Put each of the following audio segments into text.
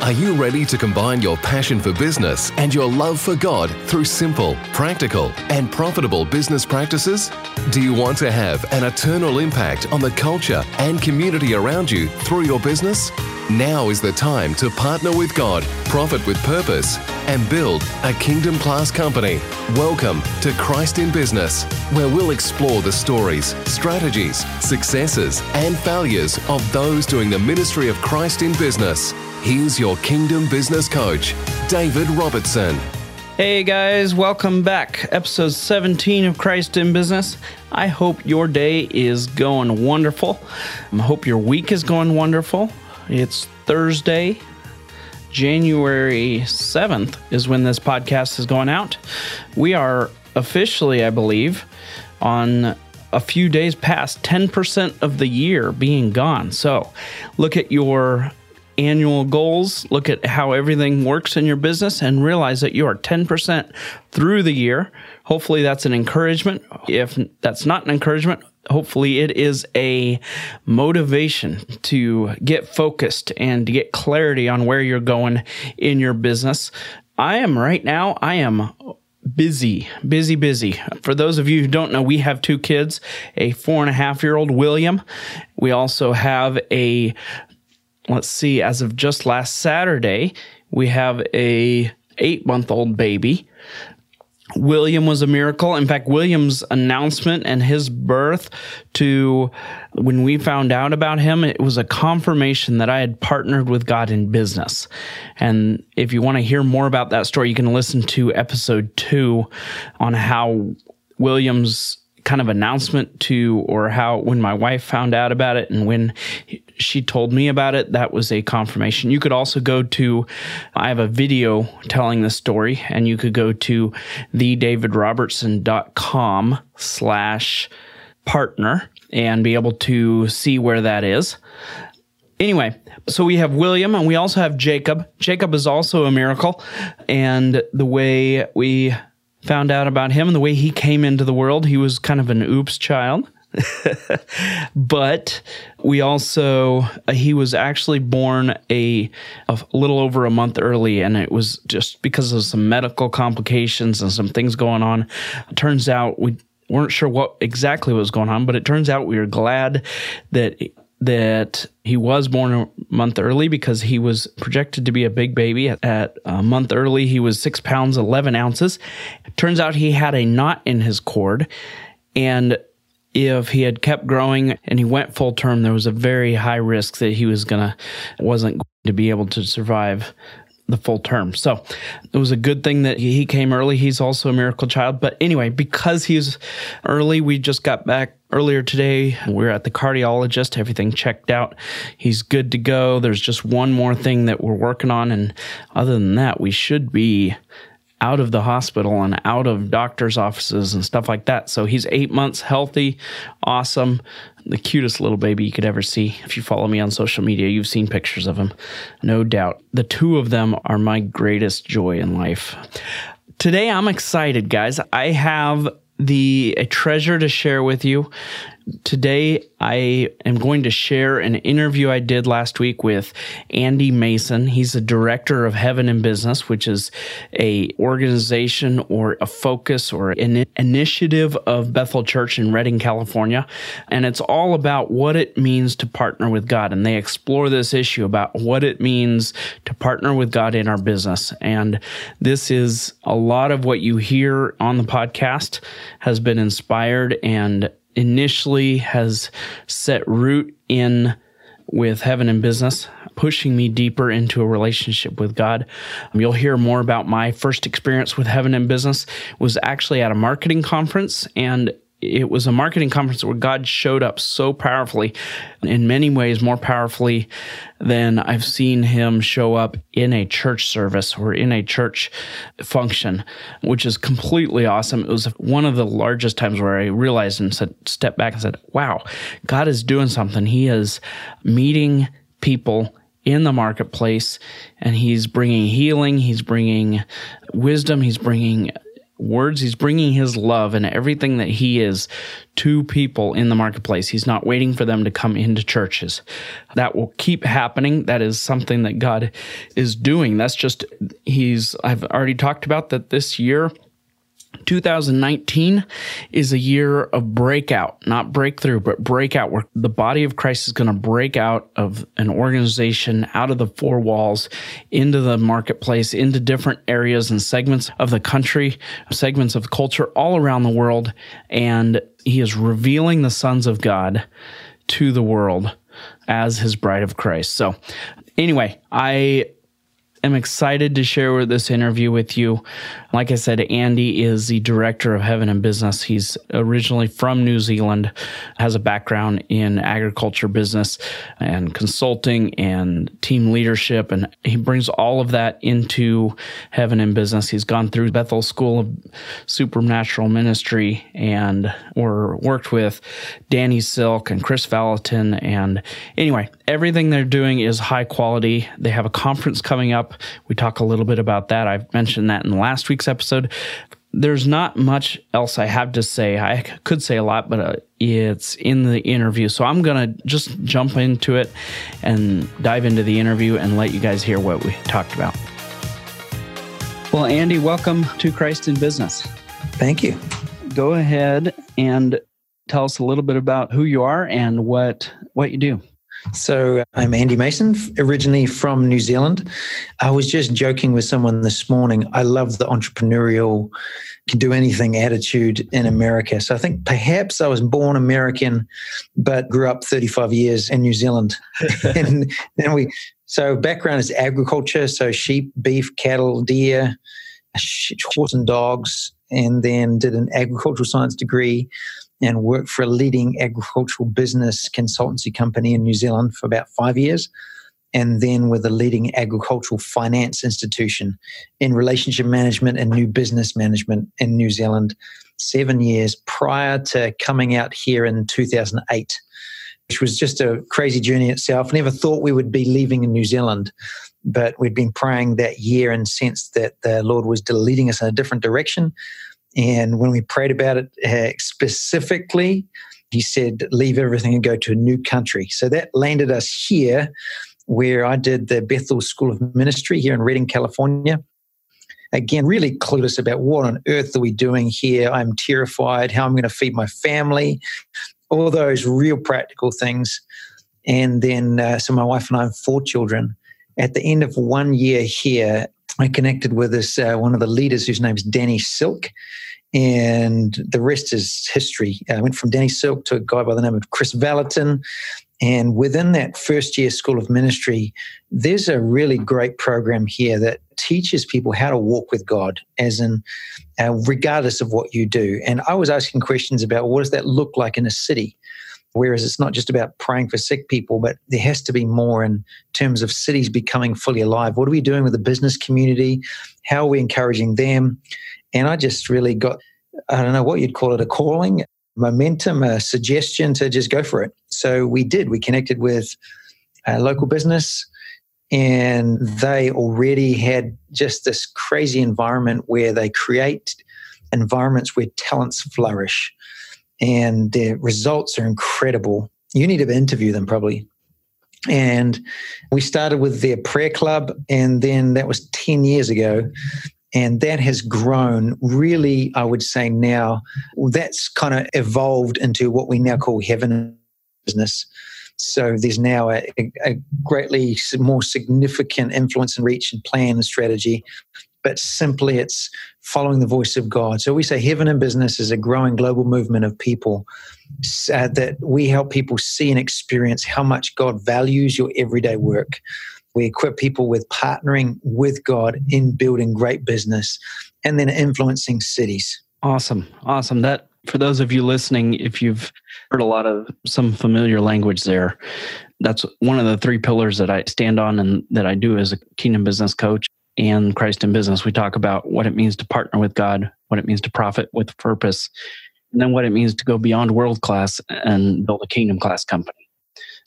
Are you ready to combine your passion for business and your love for God through simple, practical, and profitable business practices? Do you want to have an eternal impact on the culture and community around you through your business? Now is the time to partner with God, profit with purpose, and build a kingdom class company. Welcome to Christ in Business, where we'll explore the stories, strategies, successes, and failures of those doing the ministry of Christ in business. Here's your Kingdom Business Coach, David Robertson. Hey guys, welcome back. Episode 17 of Christ in Business. I hope your day is going wonderful. I hope your week is going wonderful. It's Thursday, January 7th is when this podcast is going out. We are officially, I believe, on a few days past 10% of the year being gone. So look at your annual goals, look at how everything works in your business, and realize that you are 10% through the year. Hopefully, that's an encouragement. If that's not an encouragement, hopefully it is a motivation to get focused and to get clarity on where you're going in your business. I am right now, I am busy, busy, busy. For those of you who don't know, we have two kids a four and a half year old William. We also have a, let's see, as of just last Saturday, we have a eight month old baby. William was a miracle. In fact, William's announcement and his birth to when we found out about him, it was a confirmation that I had partnered with God in business. And if you want to hear more about that story, you can listen to episode two on how William's kind of announcement to or how when my wife found out about it and when she told me about it that was a confirmation you could also go to i have a video telling the story and you could go to thedavidrobertson.com slash partner and be able to see where that is anyway, so we have William and we also have Jacob. Jacob is also a miracle. And the way we found out about him and the way he came into the world. He was kind of an oops child. but we also uh, he was actually born a, a little over a month early and it was just because of some medical complications and some things going on it turns out we weren't sure what exactly was going on but it turns out we were glad that that he was born a month early because he was projected to be a big baby. At, a month early, he was six pounds, 11 ounces. Turns out he had a knot in his cord. And if he had kept growing and he went full term, there was a very high risk that he was gonna, wasn't going to be able to survive the full term. So it was a good thing that he came early. He's also a miracle child. But anyway, because he's early, we just got back earlier today. We're at the cardiologist, everything checked out. He's good to go. There's just one more thing that we're working on. And other than that, we should be out of the hospital and out of doctor's offices and stuff like that. So he's eight months healthy, awesome, the cutest little baby you could ever see. If you follow me on social media, you've seen pictures of him, no doubt. The two of them are my greatest joy in life. Today, I'm excited, guys. I have the a treasure to share with you. Today, I am going to share an interview I did last week with Andy Mason. He's the director of Heaven in Business, which is a organization or a focus or an initiative of Bethel Church in Redding, California. And it's all about what it means to partner with God. And they explore this issue about what it means to partner with God in our business. And this is a lot of what you hear on the podcast has been inspired and initially has set root in with heaven and business, pushing me deeper into a relationship with God. Um, you'll hear more about my first experience with heaven and business it was actually at a marketing conference and it was a marketing conference where God showed up so powerfully, in many ways more powerfully than I've seen him show up in a church service or in a church function, which is completely awesome. It was one of the largest times where I realized and said, step back and said, wow, God is doing something. He is meeting people in the marketplace and he's bringing healing, he's bringing wisdom, he's bringing words. He's bringing his love and everything that he is to people in the marketplace. He's not waiting for them to come into churches. That will keep happening. That is something that God is doing. That's just, he's, I've already talked about that this year 2019 is a year of breakout, not breakthrough, but breakout, where the body of Christ is going to break out of an organization, out of the four walls, into the marketplace, into different areas and segments of the country, segments of culture all around the world. And he is revealing the sons of God to the world as his bride of Christ. So, anyway, I am excited to share this interview with you. Like I said, Andy is the director of Heaven and Business. He's originally from New Zealand, has a background in agriculture business and consulting and team leadership. And he brings all of that into Heaven and Business. He's gone through Bethel School of Supernatural Ministry and or worked with Danny Silk and Chris Valentin. And anyway, everything they're doing is high quality. They have a conference coming up. We talk a little bit about that. I've mentioned that in last week's episode. There's not much else I have to say. I could say a lot, but uh, it's in the interview. So I'm going to just jump into it and dive into the interview and let you guys hear what we talked about. Well, Andy, welcome to Christ in Business. Thank you. Go ahead and tell us a little bit about who you are and what what you do. So I'm Andy Mason, originally from New Zealand. I was just joking with someone this morning. I love the entrepreneurial, can do anything attitude in America. So I think perhaps I was born American, but grew up 35 years in New Zealand. and then we, so background is agriculture. So sheep, beef, cattle, deer, horse and dogs, and then did an agricultural science degree and worked for a leading agricultural business consultancy company in New Zealand for about five years. And then with a leading agricultural finance institution in relationship management and new business management in New Zealand, seven years prior to coming out here in 2008, which was just a crazy journey itself. Never thought we would be leaving in New Zealand, but we'd been praying that year and sensed that the Lord was leading us in a different direction and when we prayed about it uh, specifically, he said, leave everything and go to a new country. So that landed us here, where I did the Bethel School of Ministry here in Redding, California. Again, really clueless about what on earth are we doing here. I'm terrified, how I'm going to feed my family, all those real practical things. And then, uh, so my wife and I have four children. At the end of one year here, I connected with this uh, one of the leaders whose name is Danny Silk, and the rest is history. I went from Danny Silk to a guy by the name of Chris Valentin, And within that first year School of Ministry, there's a really great program here that teaches people how to walk with God, as in, uh, regardless of what you do. And I was asking questions about what does that look like in a city? Whereas it's not just about praying for sick people, but there has to be more in terms of cities becoming fully alive. What are we doing with the business community? How are we encouraging them? And I just really got, I don't know what you'd call it, a calling, momentum, a suggestion to just go for it. So we did. We connected with a local business and they already had just this crazy environment where they create environments where talents flourish and their results are incredible. You need to interview them probably. And we started with their prayer club, and then that was 10 years ago. And that has grown really, I would say now, that's kind of evolved into what we now call heaven business. So there's now a, a, greatly more significant influence and reach and plan and strategy but simply it's following the voice of God. So we say Heaven and Business is a growing global movement of people uh, that we help people see and experience how much God values your everyday work. We equip people with partnering with God in building great business and then influencing cities. Awesome. Awesome. That for those of you listening, if you've heard a lot of some familiar language there, that's one of the three pillars that I stand on and that I do as a kingdom business coach and Christ in Business, we talk about what it means to partner with God, what it means to profit with purpose, and then what it means to go beyond world class and build a kingdom class company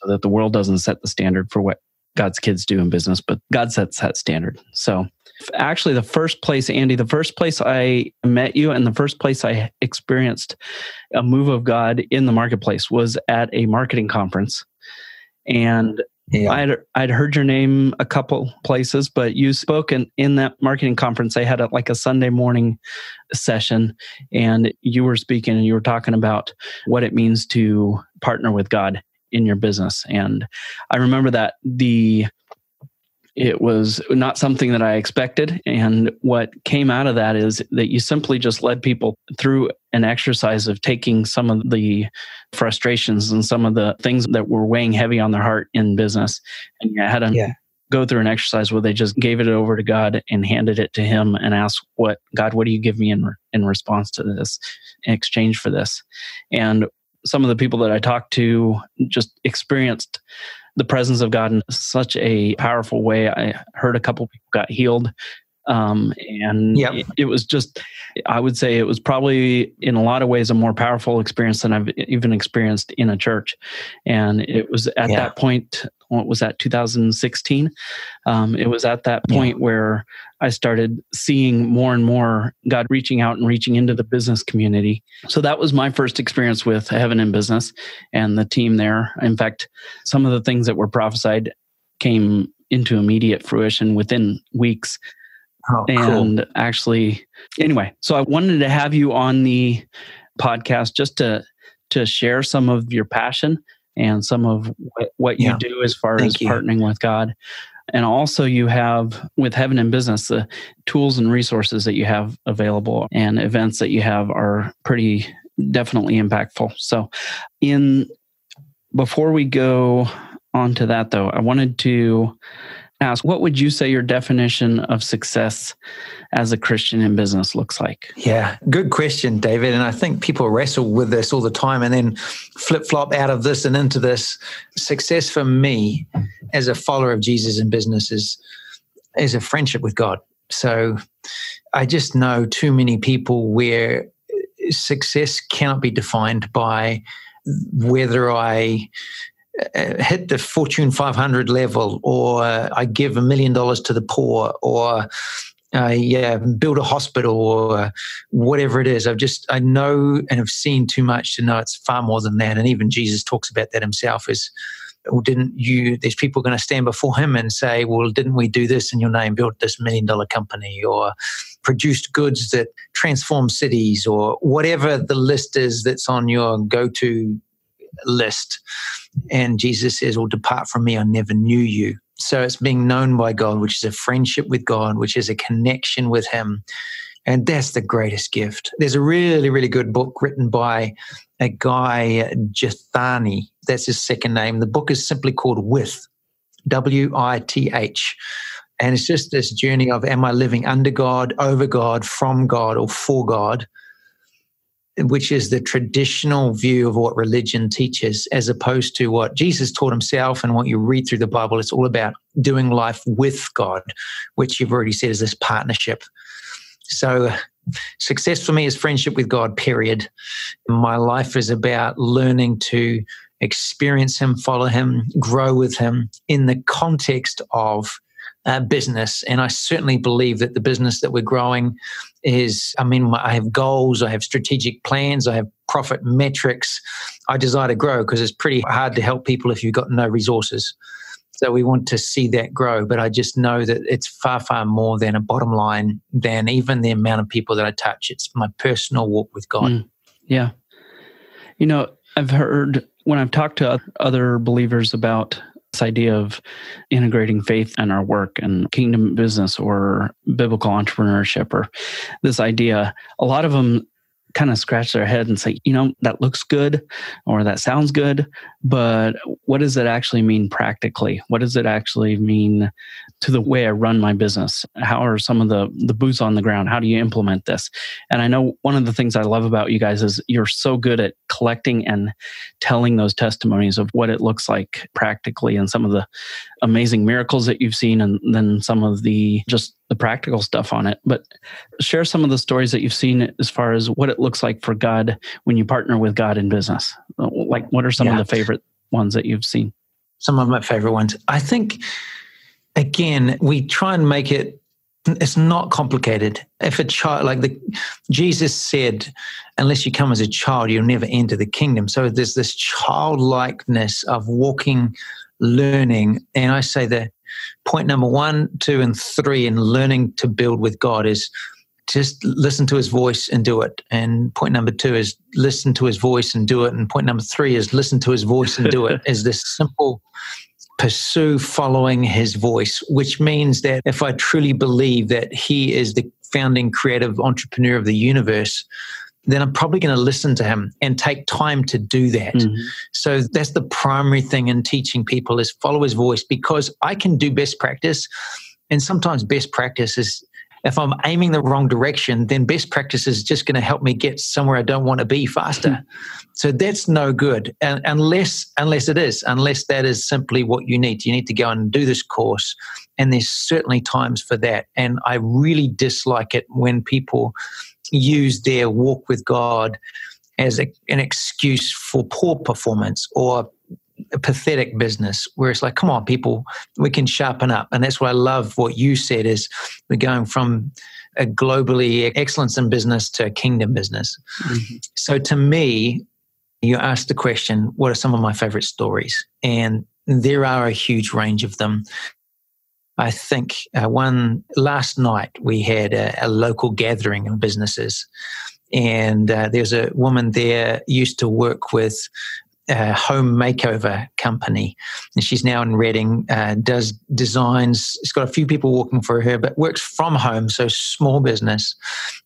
so that the world doesn't set the standard for what God's kids do in business, but God sets that standard. So, actually, the first place, Andy, the first place I met you and the first place I experienced a move of God in the marketplace was at a marketing conference. And yeah. I'd, I'd heard your name a couple places, but you spoke in, in that marketing conference. They had a, like a Sunday morning session, and you were speaking and you were talking about what it means to partner with God in your business. And I remember that the it was not something that I expected. And what came out of that is that you simply just led people through an exercise of taking some of the frustrations and some of the things that were weighing heavy on their heart in business. And you had them yeah. go through an exercise where they just gave it over to God and handed it to Him and asked, What, God, what do you give me in, in response to this, in exchange for this? And some of the people that I talked to just experienced the presence of God in such a powerful way. I heard a couple people got healed. Um, and yep. it, it, was just, I would say it was probably in a lot of ways a more powerful experience than I've even experienced in a church. And it was at yeah. that point, what was that, 2016? Um, it was at that point yeah. where I started seeing more and more God reaching out and reaching into the business community. So that was my first experience with Heaven in Business and the team there. In fact, some of the things that were prophesied came into immediate fruition within weeks. Oh, and cool. actually, anyway, so I wanted to have you on the podcast just to to share some of your passion and some of what, what you yeah. do as far Thank as you. partnering with God. And also, you have with Heaven and Business, the tools and resources that you have available and events that you have are pretty definitely impactful. So, in before we go on to that, though, I wanted to ask what would you say your definition of success as a Christian in business looks like? Yeah, good question, David. And I think people wrestle with this all the time and then flip flop out of this and into this. Success for me as a follower of Jesus in business is, is a friendship with God. So I just know too many people where success cannot be defined by whether I Uh, hit the Fortune 500 level, or uh, I give a million dollars to the poor, or uh, yeah, build a hospital or uh, whatever it is. I've just I know and have seen too much to know it's far more than that. And even Jesus talks about that himself. Is well, didn't you? There's people going to stand before him and say, "Well, didn't we do this in your name? Built this million dollar company or produced goods that transform cities or whatever the list is that's on your go to list." And Jesus says, Well, depart from me, I never knew you. So it's being known by God, which is a friendship with God, which is a connection with Him. And that's the greatest gift. There's a really, really good book written by a guy, Jethani. That's his second name. The book is simply called With, W I T H. And it's just this journey of am I living under God, over God, from God, or for God? Which is the traditional view of what religion teaches, as opposed to what Jesus taught himself and what you read through the Bible. It's all about doing life with God, which you've already said is this partnership. So, success for me is friendship with God, period. My life is about learning to experience Him, follow Him, grow with Him in the context of uh, business. And I certainly believe that the business that we're growing is, I mean, I have goals, I have strategic plans, I have profit metrics. I desire to grow because it's pretty hard to help people if you've got no resources. So we want to see that grow. But I just know that it's far, far more than a bottom line, than even the amount of people that I touch. It's my personal walk with God. Mm, yeah. You know, I've heard when I've talked to other believers about this idea of integrating faith in our work and kingdom business or biblical entrepreneurship or this idea a lot of them kind of scratch their head and say, you know, that looks good or that sounds good, but what does it actually mean practically? What does it actually mean to the way I run my business? How are some of the the boots on the ground? How do you implement this? And I know one of the things I love about you guys is you're so good at collecting and telling those testimonies of what it looks like practically and some of the amazing miracles that you've seen and then some of the just the practical stuff on it. But share some of the stories that you've seen as far as what it looks like for God when you partner with God in business. Like, what are some yeah. of the favorite ones that you've seen? some of my favorite ones. I think, again, we try and make it it's not complicated. If a child, like the Jesus said, unless you come as a child, you'll never enter the kingdom. So there's this childlikeness of walking, learning. And I say that point number one, two, and three in learning to build with God is just listen to his voice and do it. And point number two is listen to his voice and do it. And point number three is listen to his voice and do it. is this simple pursue following his voice, which means that if I truly believe that he is the founding creative entrepreneur of the universe, then I'm probably going to listen to him and take time to do that. Mm-hmm. So that's the primary thing in teaching people is follow his voice because I can do best practice. And sometimes best practice is if I'm aiming the wrong direction, then best practice is just going to help me get somewhere I don't want to be faster. Hmm. so that's no good and unless unless it is, unless that is simply what you need. You need to go and do this course. And there's certainly times for that. And I really dislike it when people use their walk with God as a, an excuse for poor performance or a pathetic business where it's like, come on, people, we can sharpen up. And that's why I love what you said is we're going from a globally excellence in business to a kingdom business. Mm-hmm. So to me, you asked the question, what are some of my favorite stories? And there are a huge range of them. I think uh, one last night we had a, a local gathering of businesses and uh, there's a woman there used to work with a home makeover company, and she's now in Redding. Uh, does designs. She's got a few people working for her, but works from home, so small business.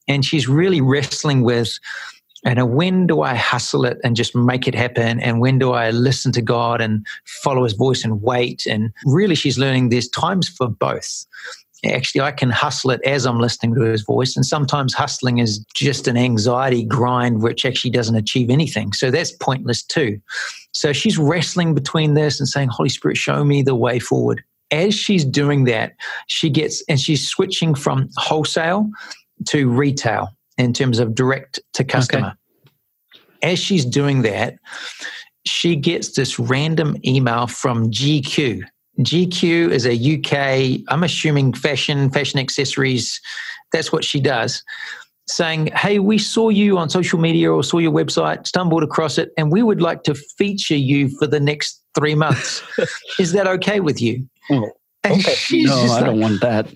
And she's really wrestling with, you know, when do I hustle it and just make it happen, and when do I listen to God and follow His voice and wait? And really, she's learning there's times for both actually I can hustle it as I'm listening to his voice. And sometimes hustling is just an anxiety grind which actually doesn't achieve anything. So that's pointless too. So she's wrestling between this and saying, Holy Spirit, show me the way forward. As she's doing that, she gets and she's switching from wholesale to retail in terms of direct to customer. Okay. As she's doing that, she gets this random email from GQ, GQ is a UK, I'm assuming fashion, fashion accessories. That's what she does. Saying, hey, we saw you on social media or saw your website, stumbled across it, and we would like to feature you for the next three months. is that okay with you? Oh, okay. No, I like, don't want that.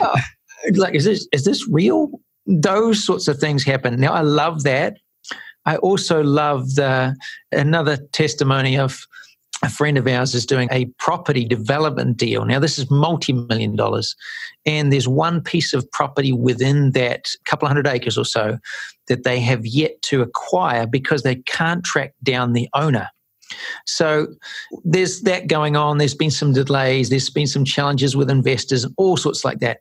oh, like, is this is this real? Those sorts of things happen. Now, I love that. I also love the another testimony of a friend of ours is doing a property development deal. Now, this is multi million dollars, and there's one piece of property within that couple hundred acres or so that they have yet to acquire because they can't track down the owner. So there's that going on. There's been some delays, there's been some challenges with investors, and all sorts like that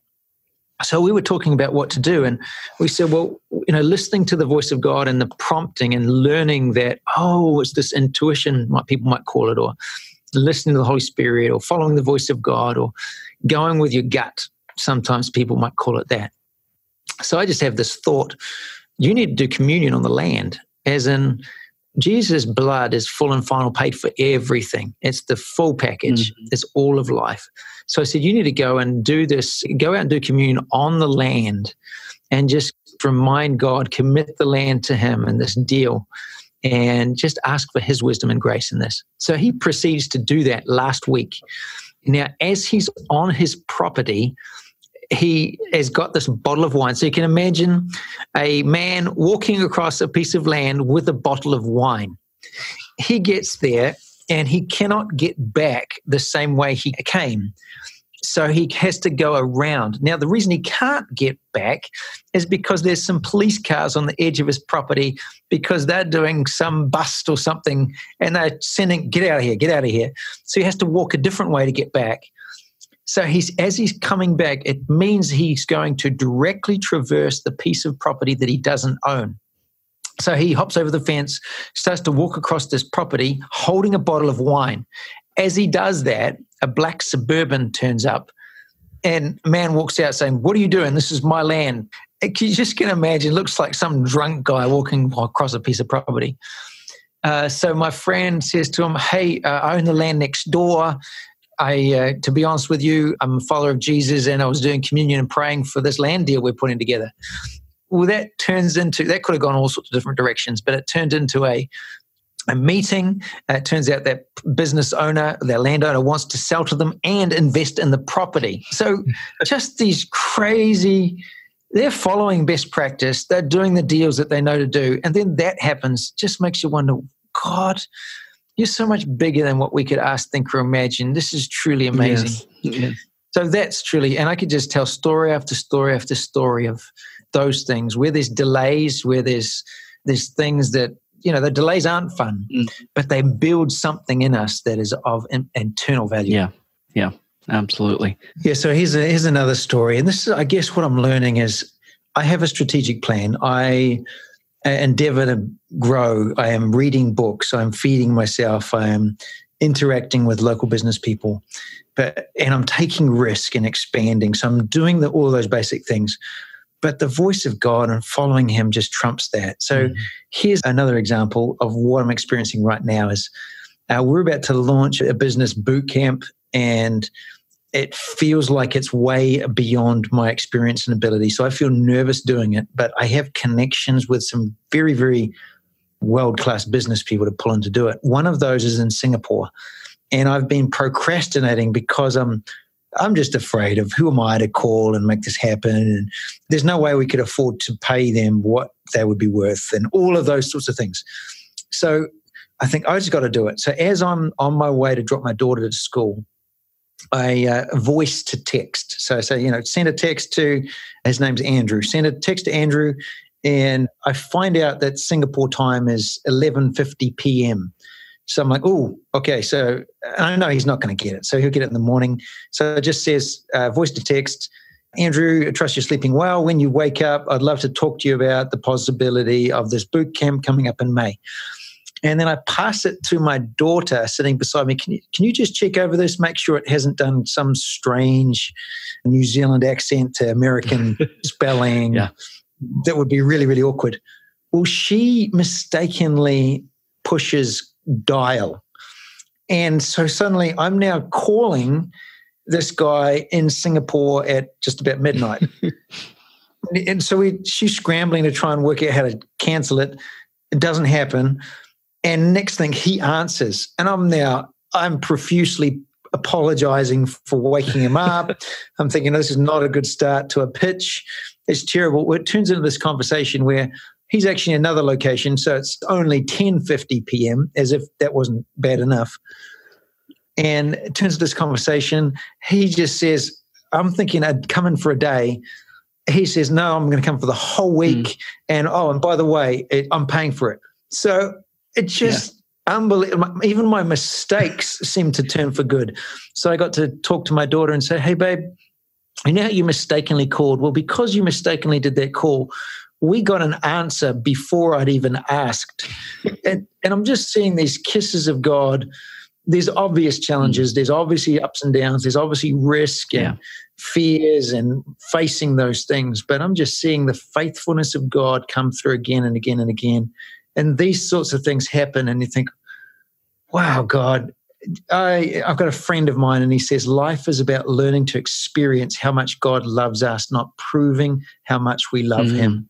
so we were talking about what to do and we said well you know listening to the voice of god and the prompting and learning that oh it's this intuition what people might call it or listening to the holy spirit or following the voice of god or going with your gut. Sometimes people might call it that. So i just have this thought you need to do communion on the land as in Jesus' blood is full and final paid for everything. It's the full package. Mm-hmm. It's all of life. So I said, you need to go and do this, go out and do communion on the land and just remind God, commit the land to Him in this deal and just ask for His wisdom and grace in this. So he proceeds to do that last week. Now, as he's on his property, he has got this bottle of wine. So you can imagine a man walking across a piece of land with a bottle of wine. He gets there and he cannot get back the same way he came. So he has to go around. Now, the reason he can't get back is because there's some police cars on the edge of his property because they're doing some bust or something and they're sending, get out of here, get out of here. So he has to walk a different way to get back. So he's as he's coming back, it means he's going to directly traverse the piece of property that he doesn't own. So he hops over the fence, starts to walk across this property holding a bottle of wine. As he does that, a black suburban turns up and a man walks out saying, What are you doing? This is my land. You just can imagine, looks like some drunk guy walking across a piece of property. Uh, so my friend says to him, "Hey, uh, I own the land next door. I, uh, to be honest with you, I'm a follower of Jesus, and I was doing communion and praying for this land deal we're putting together." Well, that turns into that could have gone all sorts of different directions, but it turned into a a meeting. Uh, it turns out that business owner, their landowner, wants to sell to them and invest in the property. So, just these crazy. They're following best practice. They're doing the deals that they know to do, and then that happens. Just makes you wonder, God, you're so much bigger than what we could ask, think, or imagine. This is truly amazing. Yes. Yes. So that's truly, and I could just tell story after story after story of those things where there's delays, where there's there's things that you know the delays aren't fun, mm. but they build something in us that is of in, internal value. Yeah, yeah, absolutely. Yeah. So here's a, here's another story, and this is, I guess, what I'm learning is I have a strategic plan. I endeavor to grow. I am reading books. I'm feeding myself. I am interacting with local business people, but and I'm taking risk and expanding. So I'm doing the, all those basic things but the voice of God and following Him just trumps that. So mm-hmm. here's another example of what I'm experiencing right now is uh, we're about to launch a business boot camp and it feels like it's way beyond my experience and ability. So I feel nervous doing it, but I have connections with some very, very world class business people to pull in to do it. One of those is in Singapore. And I've been procrastinating because I'm I'm just afraid of who am I to call and make this happen. And there's no way we could afford to pay them what they would be worth and all of those sorts of things. So I think I just got to do it. So as I'm on my way to drop my daughter to school, I uh, voice to text. So I say, you know, send a text to, his name's Andrew, send a text to Andrew. And I find out that Singapore time is 11.50 p.m. So I'm like, oh, okay. So I know he's not going to get it. So he'll get it in the morning. So it just says uh, voice to text. Andrew, I trust you're sleeping well. When you wake up, I'd love to talk to you about the possibility of this boot camp coming up in May. And then I pass it to my daughter sitting beside me. Can you, can you just check over this? Make sure it hasn't done some strange New Zealand accent to American spelling. Yeah. That would be really, really awkward. Well, she mistakenly pushes dial. And so suddenly I'm now calling this guy in Singapore at just about midnight. and so we, she's scrambling to try and work out how to cancel it. It doesn't happen. And next thing he answers. And I'm now, I'm profusely apologizing for waking him up. I'm thinking this is not a good start to a pitch. It's terrible. It turns into this conversation where He's actually in another location, so it's only 10:50 p.m. As if that wasn't bad enough. And it turns to this conversation. He just says, "I'm thinking I'd come in for a day." He says, "No, I'm going to come for the whole week." Mm. And oh, and by the way, it, I'm paying for it. So it just. Yeah unbelievable. Even my mistakes seem to turn for good. So I got to talk to my daughter and say, "Hey, babe, you know how you mistakenly called? Well, because you mistakenly did that call, we got an answer before I'd even asked. And, and I'm just seeing these kisses of God. There's obvious challenges, mm. there's obviously ups and downs, there's obviously risk and yeah. fears and facing those things. But I'm just seeing the faithfulness of God come through again and again and again. And these sorts of things happen, and you think, wow, God, I, have got a friend of mine, and he says life is about learning to experience how much God loves us, not proving how much we love mm. Him.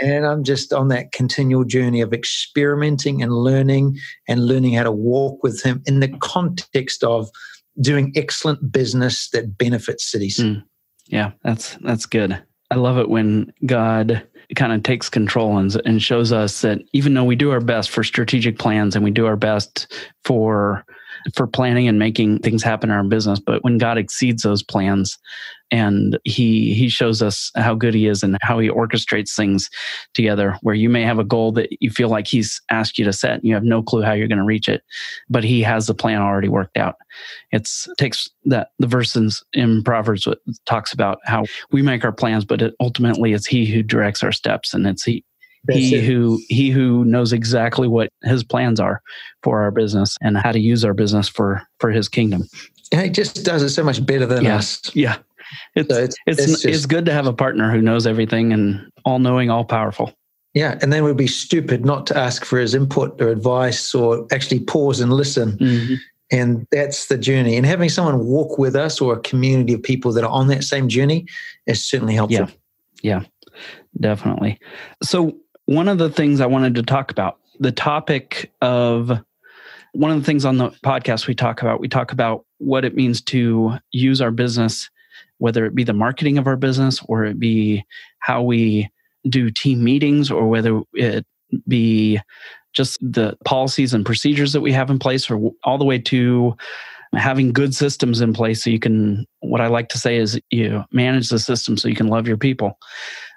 And I'm just on that continual journey of experimenting and learning and learning how to walk with him in the context of doing excellent business that benefits cities. Mm. Yeah, that's that's good. I love it when God kind of takes control and, and shows us that even though we do our best for strategic plans and we do our best for for planning and making things happen in our business. But when God exceeds those plans and he he shows us how good he is and how he orchestrates things together where you may have a goal that you feel like he's asked you to set and you have no clue how you're going to reach it but he has the plan already worked out it's takes that the verses in proverbs talks about how we make our plans but it, ultimately it's he who directs our steps and it's he that's he it. who he who knows exactly what his plans are for our business and how to use our business for for his kingdom. And he just does it so much better than yeah. us. Yeah. It's, so it's, it's, it's, just, it's, good to have a partner who knows everything and all knowing, all powerful. Yeah, and then we'd be stupid not to ask for his input or advice or actually pause and listen. Mm-hmm. And that's the journey. And having someone walk with us or a community of people that are on that same journey is certainly helpful. Yeah, yeah definitely. So, one of the things I wanted to talk about the topic of one of the things on the podcast we talk about, we talk about what it means to use our business, whether it be the marketing of our business or it be how we do team meetings or whether it be just the policies and procedures that we have in place or all the way to having good systems in place so you can what i like to say is you manage the system so you can love your people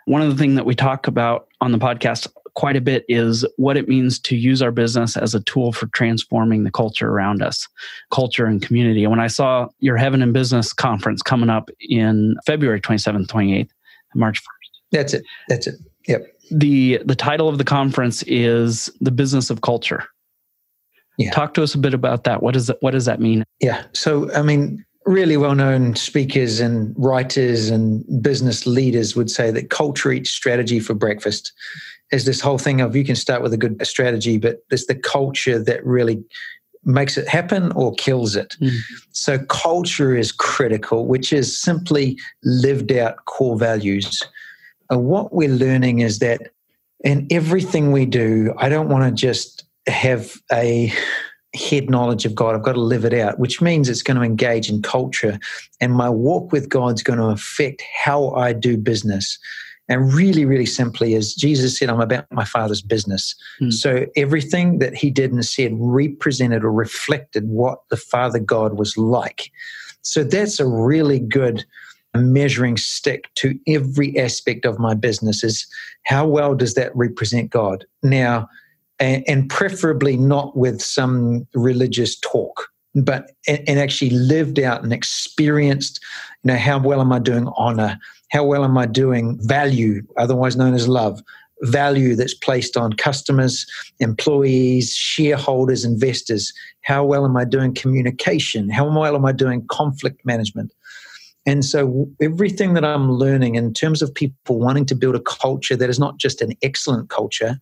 one of the things that we talk about on the podcast quite a bit is what it means to use our business as a tool for transforming the culture around us, culture and community. And when I saw your Heaven and Business conference coming up in February 27th, 28th, March 1st. That's it. That's it. Yep. The the title of the conference is The Business of Culture. Yeah. Talk to us a bit about that. What does that, what does that mean? Yeah. So I mean, really well known speakers and writers and business leaders would say that culture eats strategy for breakfast is this whole thing of you can start with a good strategy, but it's the culture that really makes it happen or kills it. Mm. So culture is critical, which is simply lived out core values. And what we're learning is that in everything we do, I don't want to just have a head knowledge of God. I've got to live it out, which means it's going to engage in culture. And my walk with God's going to affect how I do business. And really, really simply, as Jesus said, I'm about my Father's business. Mm. So everything that he did and said represented or reflected what the Father God was like. So that's a really good measuring stick to every aspect of my business is how well does that represent God? Now, and, and preferably not with some religious talk but and, actually lived out and experienced you know how well am i doing honor how well am I doing value, otherwise known as love? Value that's placed on customers, employees, shareholders, investors. How well am I doing communication? How well am I doing conflict management? And so, everything that I'm learning in terms of people wanting to build a culture that is not just an excellent culture,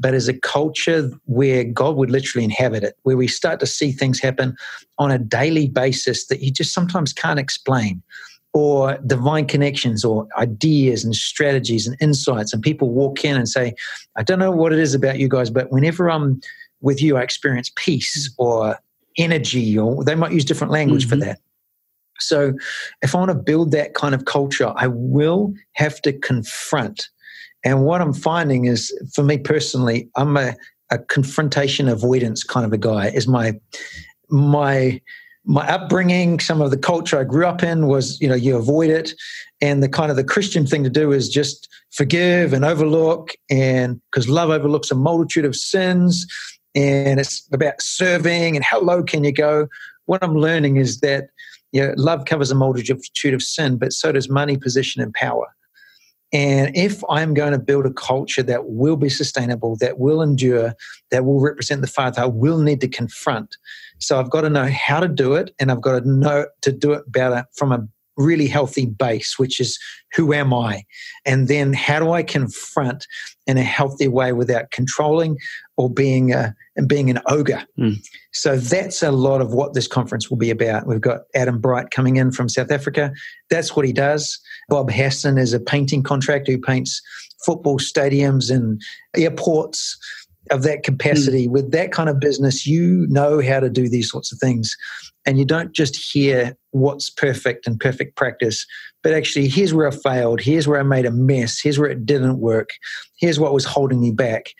but is a culture where God would literally inhabit it, where we start to see things happen on a daily basis that you just sometimes can't explain or divine connections or ideas and strategies and insights. And people walk in and say, I don't know what it is about you guys, but whenever I'm with you, I experience peace or energy, or they might use different language mm-hmm. for that. So, if I want to build that kind of culture, I will have to confront. And what I'm finding is, for me personally, I'm a, a confrontation avoidance kind of a guy. Is my my my upbringing, some of the culture I grew up in was, you know, you avoid it. And the kind of the Christian thing to do is just forgive and overlook. And because love overlooks a multitude of sins and it's about serving and how low can you go. What I'm learning is that, you know, love covers a multitude of sin, but so does money, position, and power. And if I'm going to build a culture that will be sustainable, that will endure, that will represent the Father, I will need to confront. So I've got to know how to do it, and I've got to know to do it better from a really healthy base, which is who am I? And then how do I confront in a healthy way without controlling or being a, and being an ogre? Mm. So that's a lot of what this conference will be about. We've got Adam Bright coming in from South Africa. That's what he does. Bob Hasson is a painting contractor who paints football stadiums and airports of that capacity. Mm. With that kind of business, you know how to do these sorts of things. And you don't just hear what's perfect and perfect practice, but actually, here's where I failed. Here's where I made a mess. Here's where it didn't work. Here's what was holding me back.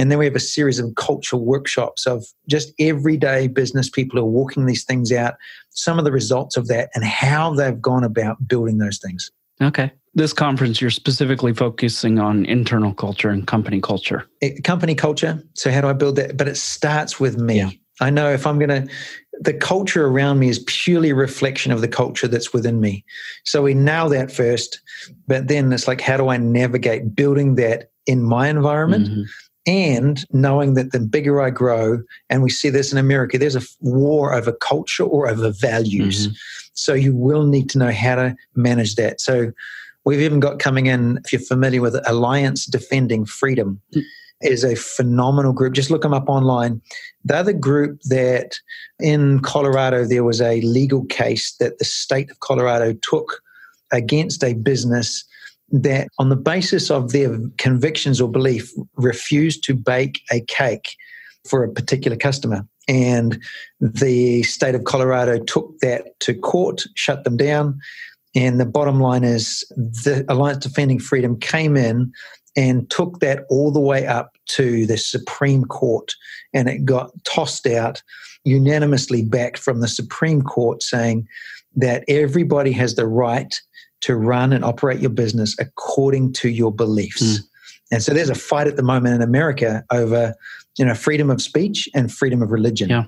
And then we have a series of cultural workshops of just everyday business people who are walking these things out, some of the results of that, and how they've gone about building those things. Okay. This conference, you're specifically focusing on internal culture and company culture. It, company culture. So, how do I build that? But it starts with me. Yeah. I know if I'm going to, the culture around me is purely a reflection of the culture that's within me. So, we nail that first. But then it's like, how do I navigate building that in my environment? Mm-hmm and knowing that the bigger I grow, and we see this in America, there's a war over culture or over values. Mm-hmm. So you will need to know how to manage that. So We've even got coming in, if you're familiar with Alliance Defending Freedom, mm. is a phenomenal group. Just look them up online. They're the group that in Colorado, there was a legal case that the state of Colorado took against a business that, on the basis of their convictions or belief, refused to bake a cake for a particular customer. And the state of Colorado took that to court, shut them down. And the bottom line is the Alliance Defending Freedom came in and took that all the way up to the Supreme Court. And it got tossed out, unanimously back from the Supreme Court, saying that everybody has the right to run and operate your business according to your beliefs. Mm. And so there's a fight at the moment in America over you know freedom of speech and freedom of religion yeah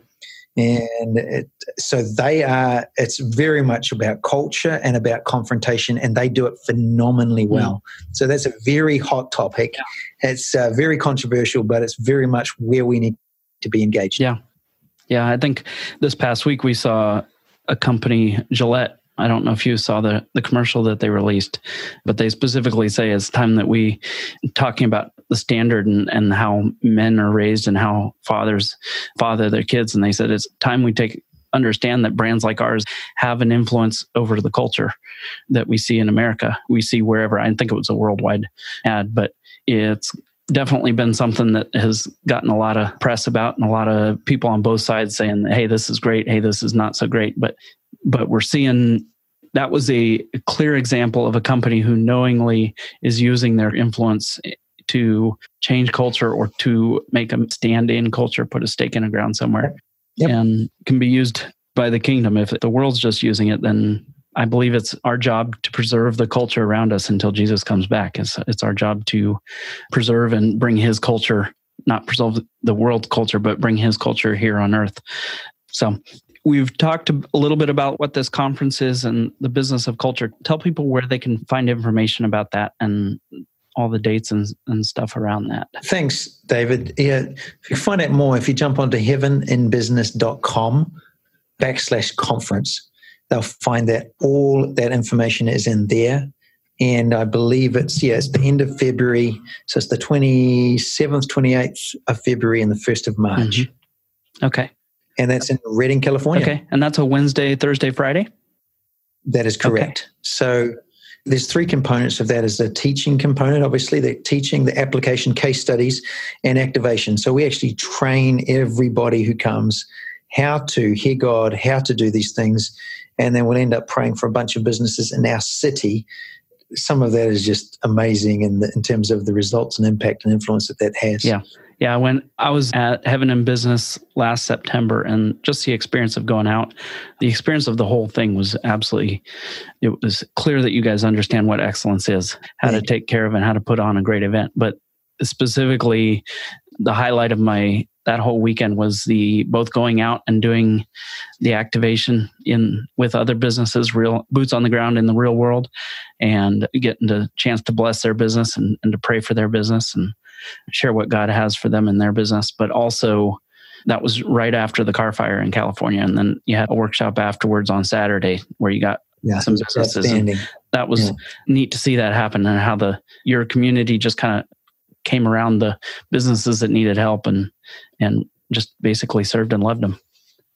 and it, so they are it's very much about culture and about confrontation and they do it phenomenally hmm. well mm. so that's a very hot topic yeah. it's uh, very controversial but it's very much where we need to be engaged yeah yeah i think this past week we saw a company gillette I don't know if you saw the, the commercial that they released, but they specifically say it's time that we talking about the standard and, and how men are raised and how fathers father their kids. And they said it's time we take understand that brands like ours have an influence over the culture that we see in America. We see wherever. I think it was a worldwide ad, but it's definitely been something that has gotten a lot of press about and a lot of people on both sides saying hey this is great hey this is not so great but but we're seeing that was a clear example of a company who knowingly is using their influence to change culture or to make a stand in culture, put a stake in the ground somewhere, yep. and can be used by the kingdom. If the world's just using it, then I believe it's our job to preserve the culture around us until Jesus comes back. It's, it's our job to preserve and bring his culture, not preserve the world culture, but bring his culture here on earth. So We've talked a little bit about what this conference is and the business of culture. Tell people where they can find information about that and all the dates and, and stuff around that. Thanks, David. Yeah, if you find out more, if you jump onto heaveninbusiness.com backslash conference, they'll find that all that information is in there. And I believe it's, yeah, it's the end of February. So it's the 27th, 28th of February and the 1st of March. Mm-hmm. Okay and that's in Redding, California. Okay, and that's a Wednesday, Thursday, Friday. That is correct. Okay. So there's three components of that. Is the teaching component, obviously, the teaching, the application, case studies, and activation. So we actually train everybody who comes how to hear God, how to do these things, and then we'll end up praying for a bunch of businesses in our city. Some of that is just amazing in, the, in terms of the results and impact and influence that that has. Yeah. Yeah, when I was at Heaven in Business last September and just the experience of going out, the experience of the whole thing was absolutely, it was clear that you guys understand what excellence is, how to take care of and how to put on a great event. But specifically, the highlight of my that whole weekend was the both going out and doing the activation in with other businesses real boots on the ground in the real world and getting the chance to bless their business and, and to pray for their business and share what God has for them in their business, but also that was right after the Carr Fire in California. And then you had a workshop afterwards on Saturday where you got yeah, some businesses. That was yeah. neat to see that happen and how the your community just kind of came around the businesses that needed help and and just basically served and loved them.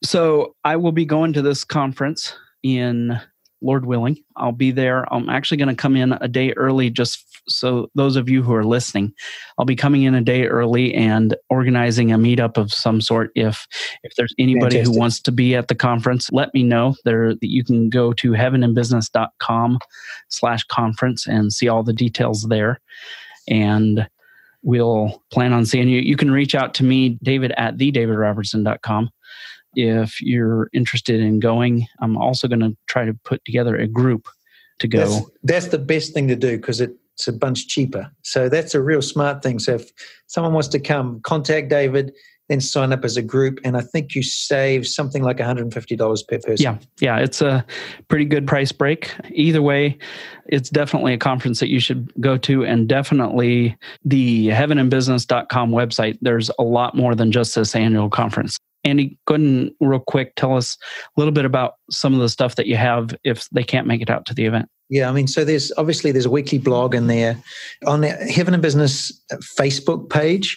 So I will be going to this conference in Lord willing. I'll be there. I'm actually going to come in a day early just so those of you who are listening, I'll be coming in a day early and organizing a meetup of some sort. If if there's anybody Fantastic. who wants to be at the conference, let me know. There that you can go to heaveninbusiness.com slash conference and see all the details there. And we'll plan on seeing you. You can reach out to me, David at the thedavidrobertson.com if you're interested in going. I'm also going to try to put together a group to go. That's, that's the best thing to do because it's a bunch cheaper. So that's a real smart thing. So if someone wants to come, contact David, then sign up as a group, and I think you save something like $150 per person. Yeah, yeah, it's a pretty good price break. Either way, it's definitely a conference that you should go to, and definitely the heaveninbusiness.com website. There's a lot more than just this annual conference. Andy, go ahead and real quick tell us a little bit about some of the stuff that you have if they can't make it out to the event. Yeah, I mean, so there's obviously there's a weekly blog in there on the Heaven in Business Facebook page.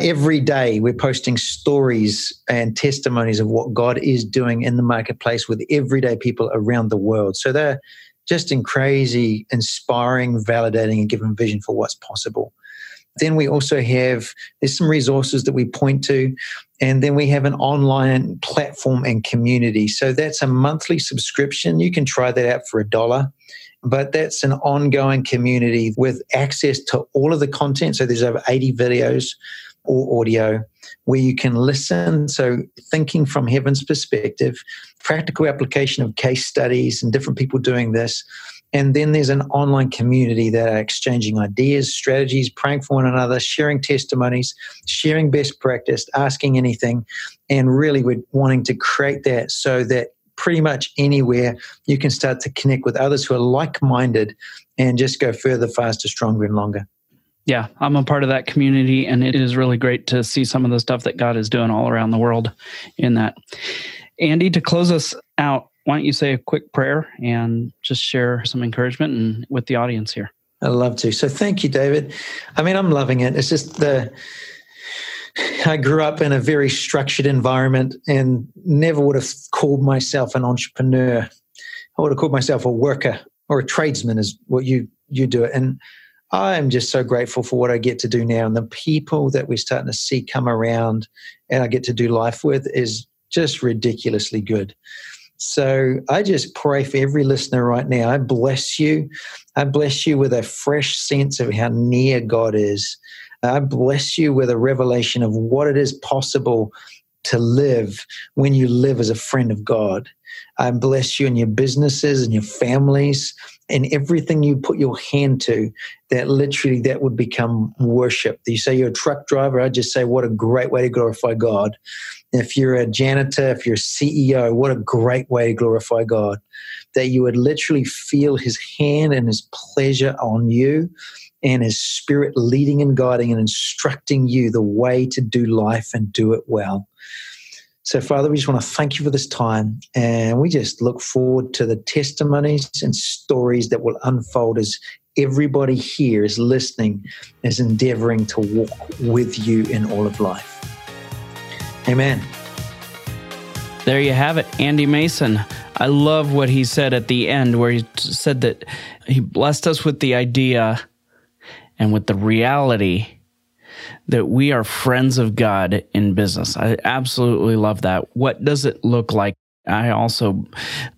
Every day we're posting stories and testimonies of what God is doing in the marketplace with everyday people around the world. So they're just in crazy, inspiring, validating, and giving vision for what's possible. Then we also have there's some resources that we point to, and then we have an online platform and community. So that's a monthly subscription. You can try that out for a dollar but that's an ongoing community with access to all of the content. So there's over 80 videos or audio where you can listen. So, thinking from heaven's perspective, practical application of case studies and different people doing this. And then there's an online community that are exchanging ideas, strategies, praying for one another, sharing testimonies, sharing best practice, asking anything. And really, we're wanting to create that so that pretty much anywhere you can start to connect with others who are like minded and just go further, faster, stronger, and longer. Yeah, I'm a part of that community, and it is really great to see some of the stuff that God is doing all around the world in that. Andy, to close us out, why don't you say a quick prayer and just share some encouragement and, with the audience here? I'd love to. So thank you, David. I mean, I'm loving it. It's just the I grew up in a very structured environment and never would have called myself an entrepreneur. I would have called myself a worker or a tradesman, is what you you do it. And I am just so grateful for what I get to do now and the people that we're starting to see come around and I get to do life with is just ridiculously good. So I just pray for every listener right now. I bless you. I bless you with a fresh sense of how near God is. I bless you with a revelation of what it is possible to live when you live as a friend of God. I bless you in your businesses and your families and everything you put your hand to that literally that would become worship. You say you're a truck driver, I just say what a great way to glorify God. If you're a janitor, if you're a CEO, what a great way to glorify God. That you would literally feel his hand and his pleasure on you and his spirit leading and guiding and instructing you the way to do life and do it well. So, Father, we just want to thank you for this time. And we just look forward to the testimonies and stories that will unfold as everybody here is listening, is endeavoring to walk with you in all of life. Amen. There you have it, Andy Mason. I love what he said at the end, where he said that he blessed us with the idea and with the reality that we are friends of God in business. I absolutely love that. What does it look like? I also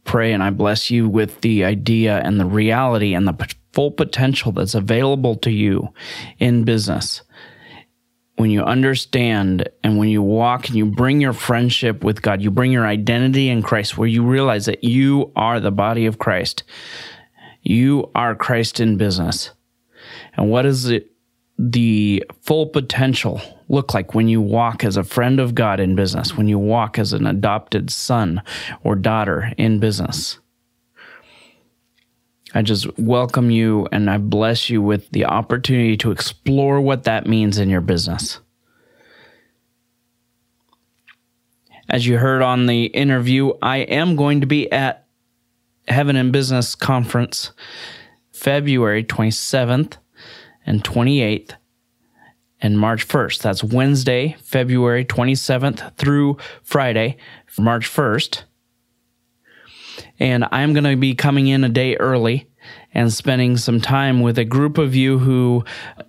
pray and I bless you with the idea and the reality and the full potential that's available to you in business. When you understand and when you walk and you bring your friendship with God, you bring your identity in Christ, where you realize that you are the body of Christ. You are Christ in business. And what is it the full potential look like when you walk as a friend of God in business, when you walk as an adopted son or daughter in business. I just welcome you and I bless you with the opportunity to explore what that means in your business. As you heard on the interview, I am going to be at Heaven in Business Conference February 27th and 28th and March 1st. That's Wednesday, February 27th through Friday, March 1st. And I'm going to be coming in a day early and spending some time with a group of you who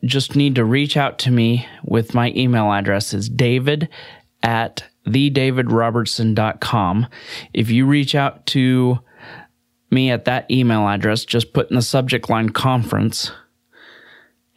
just need to reach out to me with my email address is david at thedavidrobertson.com. If you reach out to me at that email address, just put in the subject line conference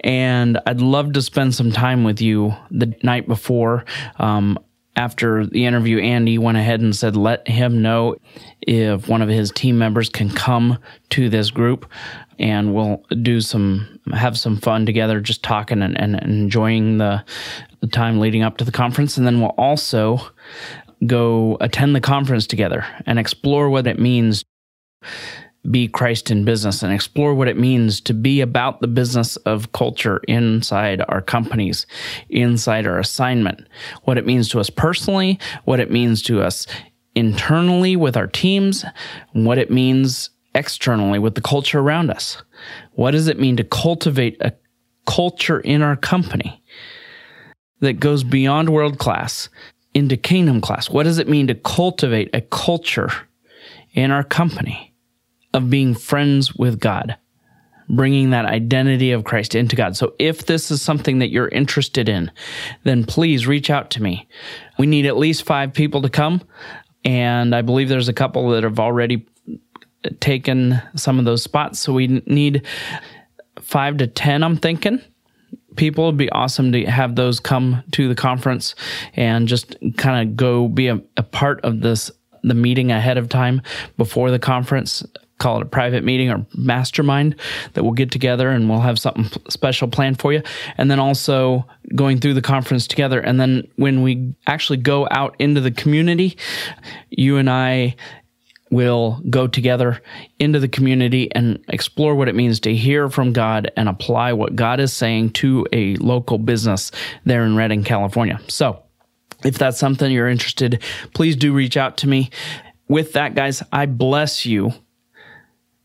and I'd love to spend some time with you the night before. Um, after the interview, Andy went ahead and said, let him know if one of his team members can come to this group and we'll do some, have some fun together, just talking and, and enjoying the, the time leading up to the conference. And then we'll also go attend the conference together and explore what it means be Christ in business and explore what it means to be about the business of culture inside our companies, inside our assignment, what it means to us personally, what it means to us internally with our teams, what it means externally with the culture around us. What does it mean to cultivate a culture in our company that goes beyond world class into kingdom class? What does it mean to cultivate a culture in our company of being friends with God? bringing that identity of Christ into God. So if this is something that you're interested in, then please reach out to me. We need at least five people to come. And I believe there's a couple that have already taken some of those spots. So we need five to 10, I'm thinking. People It'd be awesome to have those come to the conference and just kind of go be a, a part of this the meeting ahead of time before the conference call it a private meeting or mastermind that we'll get together and we'll have something special planned for you. And then also going through the conference together. And then when we actually go out into the community, you and I will go together into the community and explore what it means to hear from God and apply what God is saying to a local business there in Redding, California. So, if that's something you're interested, please do reach out to me. With that, guys, I bless you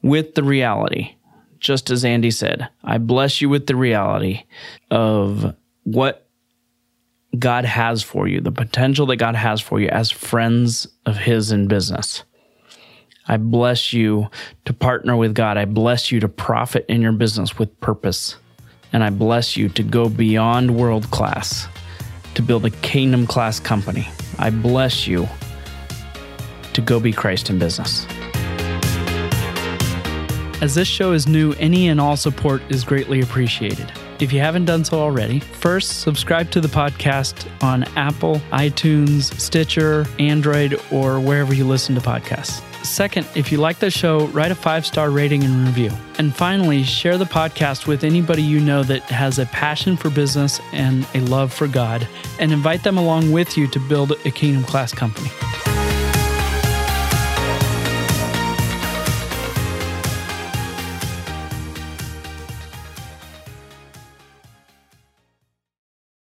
with the reality, just as Andy said. I bless you with the reality of what God has for you, the potential that God has for you as friends of His in business. I bless you to partner with God. I bless you to profit in your business with purpose. And I bless you to go beyond world class to build a kingdom class company. I bless you to go be Christ in business. As this show is new, any and all support is greatly appreciated. If you haven't done so already, first subscribe to the podcast on Apple, iTunes, Stitcher, Android, or wherever you listen to podcasts. Second, if you like the show, write a five star rating and review. And finally, share the podcast with anybody you know that has a passion for business and a love for God, and invite them along with you to build a kingdom class company.